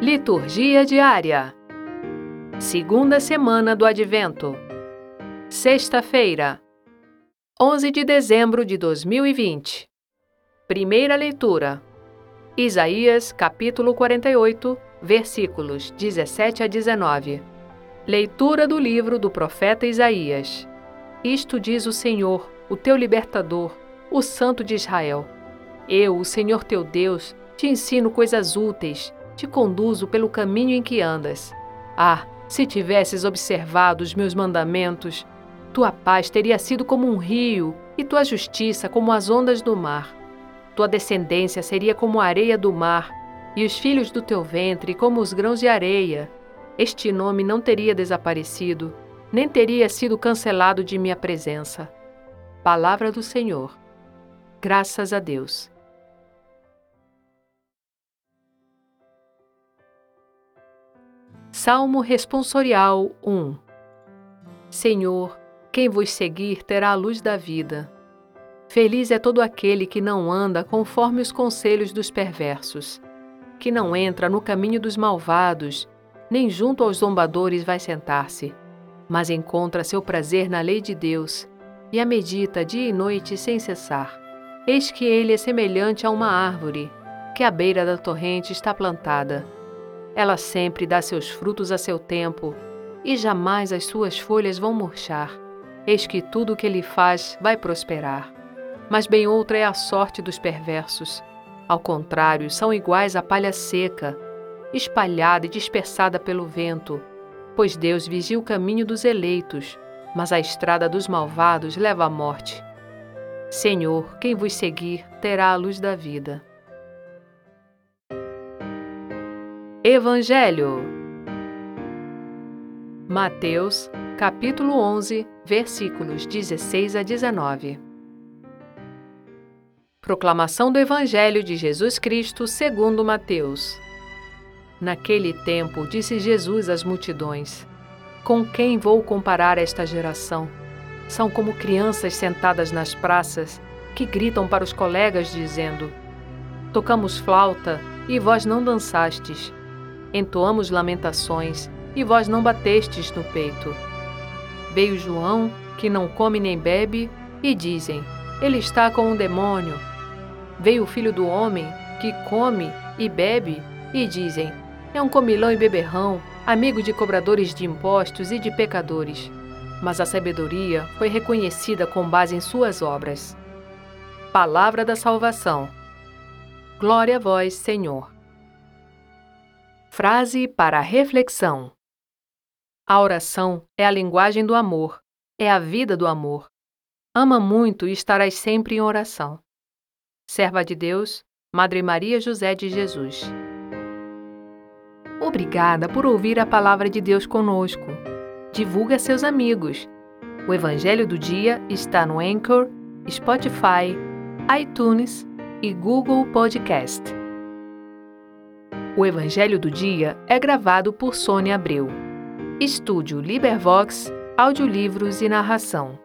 Liturgia diária. Segunda semana do Advento. Sexta-feira, 11 de dezembro de 2020. Primeira leitura. Isaías, capítulo 48, versículos 17 a 19. Leitura do livro do profeta Isaías. Isto diz o Senhor, o teu libertador, o Santo de Israel. Eu, o Senhor teu Deus, te ensino coisas úteis te conduzo pelo caminho em que andas. Ah, se tivesses observado os meus mandamentos, tua paz teria sido como um rio e tua justiça como as ondas do mar. Tua descendência seria como a areia do mar e os filhos do teu ventre como os grãos de areia. Este nome não teria desaparecido, nem teria sido cancelado de minha presença. Palavra do Senhor. Graças a Deus. Salmo Responsorial 1 Senhor, quem vos seguir terá a luz da vida. Feliz é todo aquele que não anda conforme os conselhos dos perversos, que não entra no caminho dos malvados, nem junto aos zombadores vai sentar-se, mas encontra seu prazer na lei de Deus e a medita dia e noite sem cessar. Eis que ele é semelhante a uma árvore, que à beira da torrente está plantada ela sempre dá seus frutos a seu tempo, e jamais as suas folhas vão murchar. Eis que tudo o que ele faz vai prosperar. Mas bem outra é a sorte dos perversos. Ao contrário, são iguais à palha seca, espalhada e dispersada pelo vento. Pois Deus vigia o caminho dos eleitos, mas a estrada dos malvados leva à morte. Senhor, quem vos seguir terá a luz da vida. Evangelho. Mateus, capítulo 11, versículos 16 a 19. Proclamação do Evangelho de Jesus Cristo segundo Mateus. Naquele tempo disse Jesus às multidões: Com quem vou comparar esta geração? São como crianças sentadas nas praças que gritam para os colegas dizendo: Tocamos flauta e vós não dançastes entoamos lamentações, e vós não batestes no peito. Veio João, que não come nem bebe, e dizem: Ele está com um demônio. Veio o filho do homem, que come e bebe, e dizem: É um comilão e beberrão, amigo de cobradores de impostos e de pecadores. Mas a sabedoria foi reconhecida com base em suas obras. Palavra da salvação. Glória a vós, Senhor. Frase para reflexão: A oração é a linguagem do amor, é a vida do amor. Ama muito e estarás sempre em oração. Serva de Deus, Madre Maria José de Jesus. Obrigada por ouvir a palavra de Deus conosco. Divulgue a seus amigos. O Evangelho do Dia está no Anchor, Spotify, iTunes e Google Podcast. O Evangelho do Dia é gravado por Sônia Abreu. Estúdio Libervox, audiolivros e narração.